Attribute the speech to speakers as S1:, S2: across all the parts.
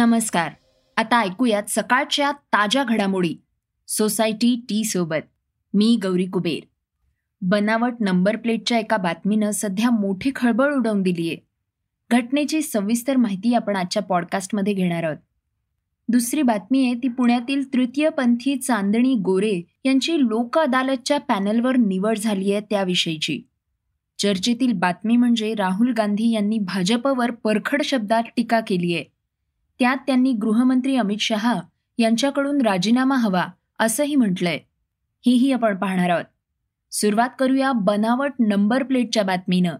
S1: नमस्कार. आता ऐकूयात सकाळच्या ताज्या घडामोडी. सोसायटी टी सोबत. मी गौरी कुबेर. बनावट नंबर प्लेटच्या एका बातमीनं सध्या मोठी खळबळ उडवून दिलीये. घटनेची सविस्तर माहिती आपण आजच्या पॉडकास्टमध्ये घेणार आहोत. दुसरी बातमी आहे ती पुण्यातील तृतीयपंथी चांदणी गोरे यांची लोक अदालतच्या पॅनलवर निवड झाली आहे त्याविषयीची. चर्चेतील बातमी म्हणजे राहुल गांधी यांनी भाजपवर परखड शब्दात टीका केली आहे त्यात त्यांनी गृहमंत्री अमित शहा यांच्याकडून राजीनामा हवा असंही म्हटलंय. हेही आपण पाहणार आहोत. सुरुवात करूया बनावट नंबर प्लेटच्या बातमीनं.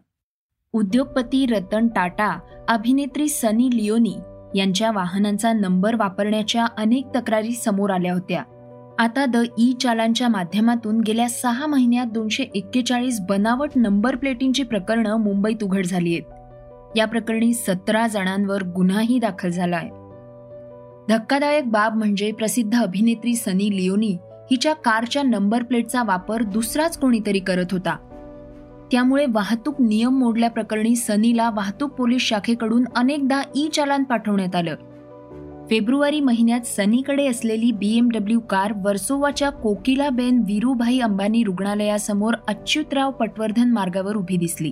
S1: उद्योगपती रतन टाटा अभिनेत्री सनी लिओनी यांच्या वाहनांचा नंबर वापरण्याच्या अनेक तक्रारी समोर आल्या होत्या. आता द ई चालांच्या माध्यमातून गेल्या सहा महिन्यात दोनशे एक्केचाळीस बनावट नंबर प्लेटिंगची प्रकरणं मुंबईत उघड झाली आहेत या प्रकरणी सतरा जणांवर गुन्हाही दाखल झालाय. धक्कादायक बाब म्हणजे प्रसिद्ध अभिनेत्री सनी लिओनी हिच्या कारच्या नंबर प्लेटचा वापर दुसराच कोणीतरी करत होता. त्यामुळे वाहतूक नियम मोडल्याप्रकरणी सनीला वाहतूक पोलीस शाखेकडून अनेकदा ई चालान पाठवण्यात आलं. फेब्रुवारी महिन्यात सनीकडे असलेली बीएमडब्ल्यू कार वर्सोवाच्या कोकिलाबेन वीरूभाई अंबानी रुग्णालयासमोर अच्युतराव पटवर्धन मार्गावर उभी दिसली.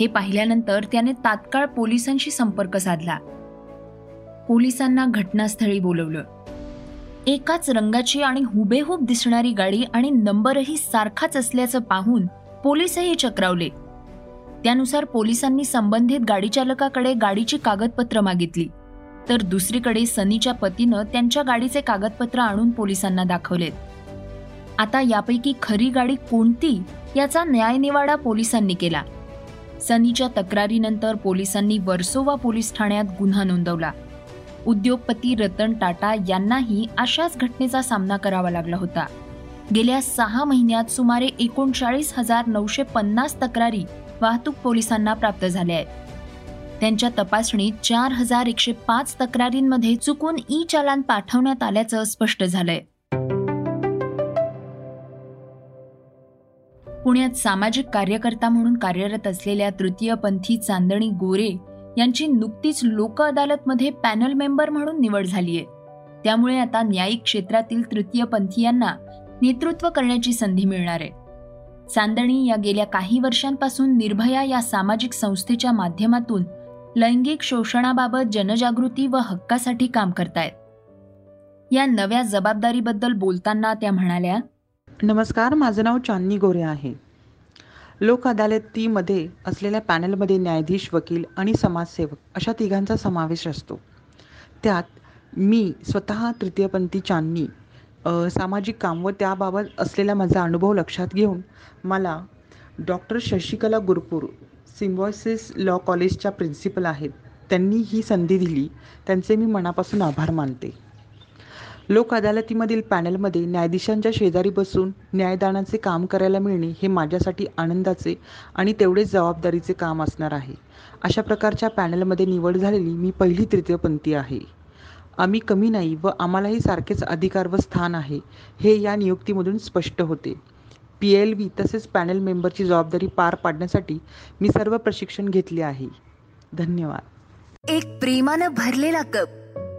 S1: हे पाहिल्यानंतर त्याने तात्काळ पोलिसांशी संपर्क साधला. पोलिसांना घटनास्थळी बोलवलं. एकाच रंगाची आणि हुबेहूब दिसणारी गाडी आणि नंबरही सारखाच असल्याचं पाहून पोलिसही चक्रावले. त्यानुसार पोलिसांनी संबंधित गाडीचालकाकडे गाडीची कागदपत्र मागितली. तर दुसरीकडे सनीच्या पतीनं त्यांच्या गाडीचे कागदपत्र आणून पोलिसांना दाखवलेत. आता यापैकी खरी गाडी कोणती याचा न्यायनिवाडा पोलिसांनी केला. सनीच्या तक्रारीनंतर पोलिसांनी वर्सोवा पोलीस ठाण्यात गुन्हा नोंदवला. उद्योगपती रतन टाटा यांनाही अशाच घटनेचा सामना करावा लागला होता. गेल्या सहा महिन्यात सुमारे एकोणचाळीस हजार नऊशे पन्नास तक्रारी वाहतूक पोलिसांना प्राप्त झाल्या आहेत. त्यांच्या तपासणीत चार हजार एकशे पाच तक्रारींमध्ये चुकून ई चालान पाठवण्यात आल्याचं स्पष्ट झालंय. पुण्यात सामाजिक कार्यकर्ता म्हणून कार्यरत असलेल्या तृतीयपंथी चांदणी गोरे यांची नुकतीच लोक अदालतमध्ये पॅनल मेंबर म्हणून निवड झालीय. त्यामुळे आता न्यायिक क्षेत्रातील तृतीयपंथीयांना नेतृत्व करण्याची संधी मिळणार. आहे चांदणी या गेल्या काही वर्षांपासून निर्भया या सामाजिक संस्थेच्या माध्यमातून लैंगिक शोषणाबाबत जनजागृती व हक्कासाठी काम करतायत. या नव्या जबाबदारीबद्दल बोलताना त्या म्हणाल्या
S2: नमस्कार माझं नाव चांदनी गोरे आहे. लोक अदालतीमध्ये असलेल्या पॅनलमध्ये न्यायाधीश वकील आणि समाजसेवक अशा तिघांचा समावेश असतो. त्यात मी स्वतः तृतीयपंथी चांदनी सामाजिक काम व त्याबाबत असलेला माझा अनुभव लक्षात घेऊन मला doctor Shashikala Gurpur Symbiosis law कॉलेजच्या प्रिन्सिपल आहेत. त्यांनी ही संधी दिली. त्यांचे मी मनापासून आभार मानते. लोक अदालतीमधील पॅनलमध्ये न्यायाधीशांच्या शेजारी बसून न्यायदानाचे काम करायला मिळणे हे माझ्यासाठी आनंदाचे आणि तेवढेच जबाबदारीचे काम असणार आहे. अशा प्रकारच्या पॅनलमध्ये निवड झालेली मी पहिली तृतीयपंथी आहे. आम्ही कमी नाही व आम्हालाही सारखेच अधिकार व स्थान आहे हे या नियुक्तीमधून स्पष्ट होते. पी एल व्ही तसेच पॅनल मेंबरची जबाबदारी पार पाडण्यासाठी मी सर्व प्रशिक्षण घेतले आहे. धन्यवाद.
S1: एक प्रेमानं भरलेला कप.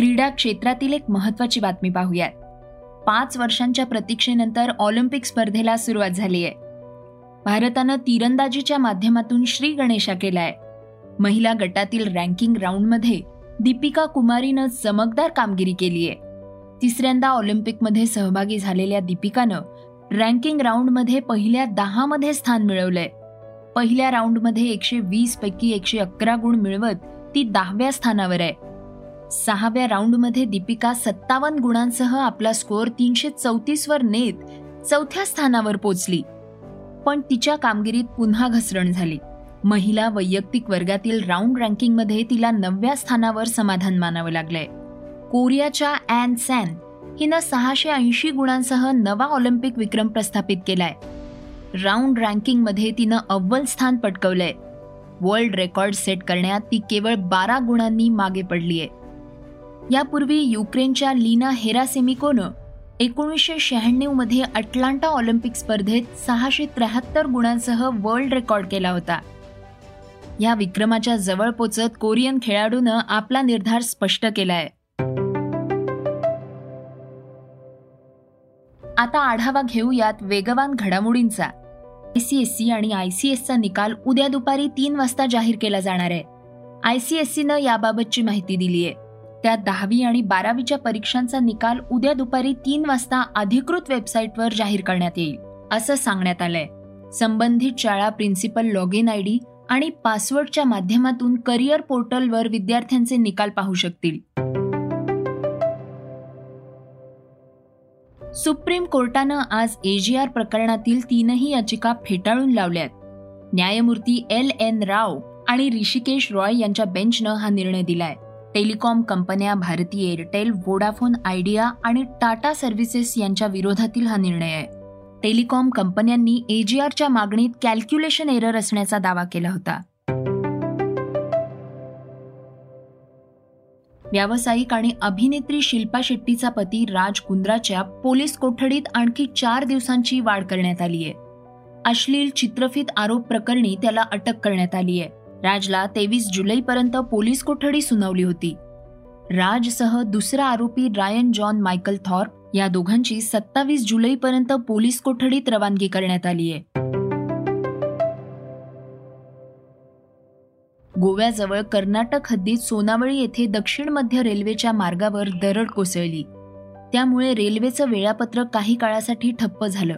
S1: क्रीडा क्षेत्रातील एक महत्वाची बातमी पाहूयात. पाच वर्षांच्या प्रतीक्षेनंतर ऑलिम्पिक स्पर्धेला सुरुवात झाली आहे. भारतानं तिरंदाजीच्या माध्यमातून श्री गणेशा केलाय. महिला गटातील रँकिंग राऊंडमध्ये दीपिका कुमारीनं चमकदार कामगिरी केली आहे. तिसऱ्यांदा ऑलिम्पिकमध्ये सहभागी झालेल्या दीपिकानं रँकिंग राऊंडमध्ये पहिल्या दहामध्ये स्थान मिळवलंय. पहिल्या राऊंडमध्ये एकशे वीस पैकी एकशे अकरा गुण मिळवत ती दहाव्या स्थानावर आहे. सहाव्या राऊंडमध्ये दीपिका सत्तावन्न गुणांसह आपला स्कोअर तीनशे चौतीसवर नेत चौथ्या स्थानावर पोचली. पण तिच्या कामगिरीत पुन्हा घसरण झाली. महिला वैयक्तिक वर्गातील राऊंड रँकिंगमध्ये तिला नवव्या स्थानावर समाधान मानावं लागलंय. कोरियाच्या अॅन सॅन हिनं सहाशे ऐंशी गुणांसह नवा ऑलिम्पिक विक्रम प्रस्थापित केलाय. राऊंड रँकिंगमध्ये तिनं अव्वल स्थान पटकवलंय. वर्ल्ड रेकॉर्ड सेट करण्यात ती केवळ बारा गुणांनी मागे पडलीय. यापूर्वी युक्रेनच्या लीना हेरासेमिकोनं एकोणीसशे शहाण्णवमध्ये अटलांटा ऑलिम्पिक स्पर्धेत सहाशे त्र्याहत्तर गुणांसह वर्ल्ड रेकॉर्ड केला होता. या विक्रमाच्या जवळ पोचत कोरियन खेळाडूनं आपला निर्धार स्पष्ट केलाय. आता आढावा घेऊयात वेगवान घडामोडींचा. आयसीएससी आणि आयसीएसचा निकाल उद्या दुपारी तीन वाजता जाहीर केला जाणार आहे. आयसीएससीनं याबाबतची माहिती दिली आहे त्या दहावी आणि बारावीच्या परीक्षांचा निकाल उद्या दुपारी तीन वाजता अधिकृत वेबसाईटवर जाहीर करण्यात येईल असं सांगण्यात आलंय. संबंधित शाळा principal log in I D आणि पासवर्डच्या माध्यमातून करिअर पोर्टलवर विद्यार्थ्यांचे निकाल पाहू शकतील. सुप्रीम कोर्टानं आज एजीआर प्रकरणातील तीनही याचिका फेटाळून लावल्यात. न्यायमूर्ती एल एन राव आणि ऋषिकेश रॉय यांच्या बेंचनं हा निर्णय दिलाय. टेलिकॉम कंपन्या भारती एअरटेल वोडाफोन आयडिया आणि टाटा सर्व्हिसेस यांच्या विरोधातील हा निर्णय आहे. टेलिकॉम कंपन्यांनी एजीआरच्या मागणीत कॅल्क्युलेशन एरर असण्याचा दावा केला होता. व्यावसायिक आणि अभिनेत्री शिल्पा शेट्टीचा पती राज कुंद्राच्या पोलीस कोठडीत आणखी चार दिवसांची वाढ करण्यात आली आहे अश्लील चित्रफित आरोप प्रकरणी त्याला अटक करण्यात आली आहे राजला तेवीस जुलैपर्यंत पोलीस कोठडी सुनावली होती. राजसह दुसरा आरोपी रायन जॉन मायकल थॉर्प या दोघांची सत्तावीस जुलैपर्यंत पोलीस कोठडीत रवानगी करण्यात आली आहे. गोव्याजवळ कर्नाटक हद्दीत सोनावळी येथे दक्षिण मध्य रेल्वेच्या मार्गावर दरड कोसळली. त्यामुळे रेल्वेचं वेळापत्रक काही काळासाठी ठप्प झालं.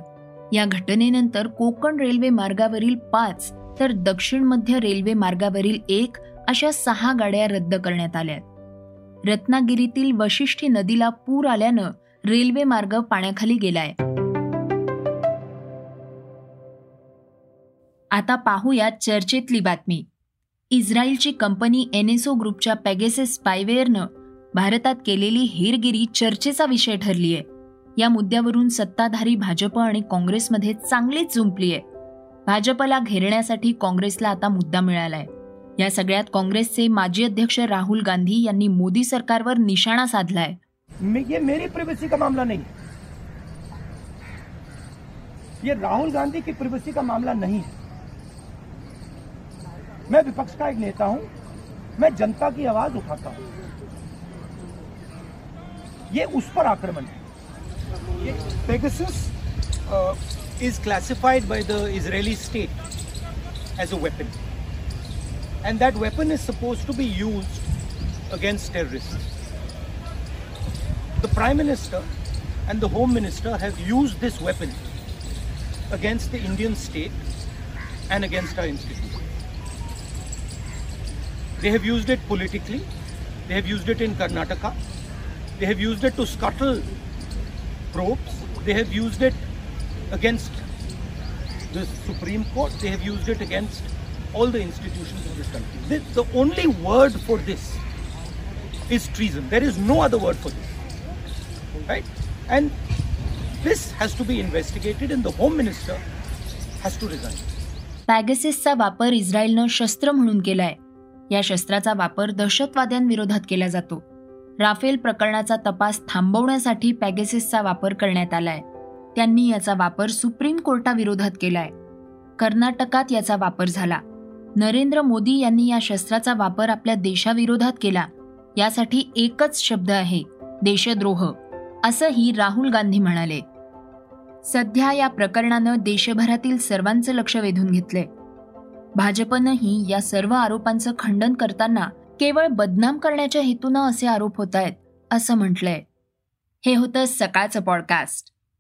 S1: या घटनेनंतर कोकण रेल्वे मार्गावरील पाच तर दक्षिण मध्य रेल्वे मार्गावरील एक अशा सहा गाड्या रद्द करण्यात आल्या रत्नागिरीतील वशिष्ठी नदीला पूर आल्यानं रेल्वे मार्ग पाण्याखाली गेलाय. आता पाहूया चर्चेतली बातमी. इस्रायलची कंपनी एनएसओ ग्रुपच्या पॅगेसेस स्पायवेअरनं भारतात केलेली हेरगिरी चर्चेचा विषय ठरलीय. या मुद्द्यावरून सत्ताधारी भाजप आणि काँग्रेसमध्ये चांगलीच जुंपली आहे भाजपला घेरण्यासाठी काँग्रेसला आता मुद्दा मिळालाय. या सगळ्यात काँग्रेसचे माजी अध्यक्ष राहुल गांधी यांनी मोदी सरकारवर निशाणा साधलाय.
S3: ये मेरी प्रिवेसी का मामला नहीं ये राहुल गांधी की प्रिवेसी का मामला नहीं है। मैं विपक्ष का एक नेता हूँ। मैं जनता की आवाज़ उठाता हूँ। ये उस पर आक्रमण है।
S4: Pegasus uh, is classified by the Israeli state as a weapon. And that weapon is supposed to be used against terrorists. The Prime Minister and the Home Minister have used this weapon against the Indian state and against our institutions. They have used it politically. They have used it in Karnataka. They have used it to scuttle probes. They have used it against the Supreme Court. They have used it against all the institutions of this country. The, the only word for this is treason. There is no other word for this. Right? And this has to be investigated and the Home Minister has to resign.
S1: पॅगेसिसचा वापर इस्रायलनं शस्त्र म्हणून केलाय या शस्त्राचा वापर दहशतवाद्यांविरोधात केला जातो राफेल प्रकरणाचा तपास थांबवण्यासाठी पॅगेसिसचा वापर करण्यात आलाय त्यांनी याचा वापर सुप्रीम कोर्टाविरोधात केलाय. कर्नाटकात याचा वापर झाला. नरेंद्र मोदी यांनी या शस्त्राचा वापर आपल्या देशाविरोधात केला. यासाठी एकच शब्द आहे देशद्रोह असंही राहुल गांधी म्हणाले. सध्या या प्रकरणानं देशभरातील सर्वांचं लक्ष वेधून घेतलंय. भाजपनंही या सर्व आरोपांचं खंडन करताना केवळ बदनाम करण्याच्या हेतूनं असे आरोप होत आहेत असं म्हटलंय. हे होतं सकाळचं पॉडकास्ट.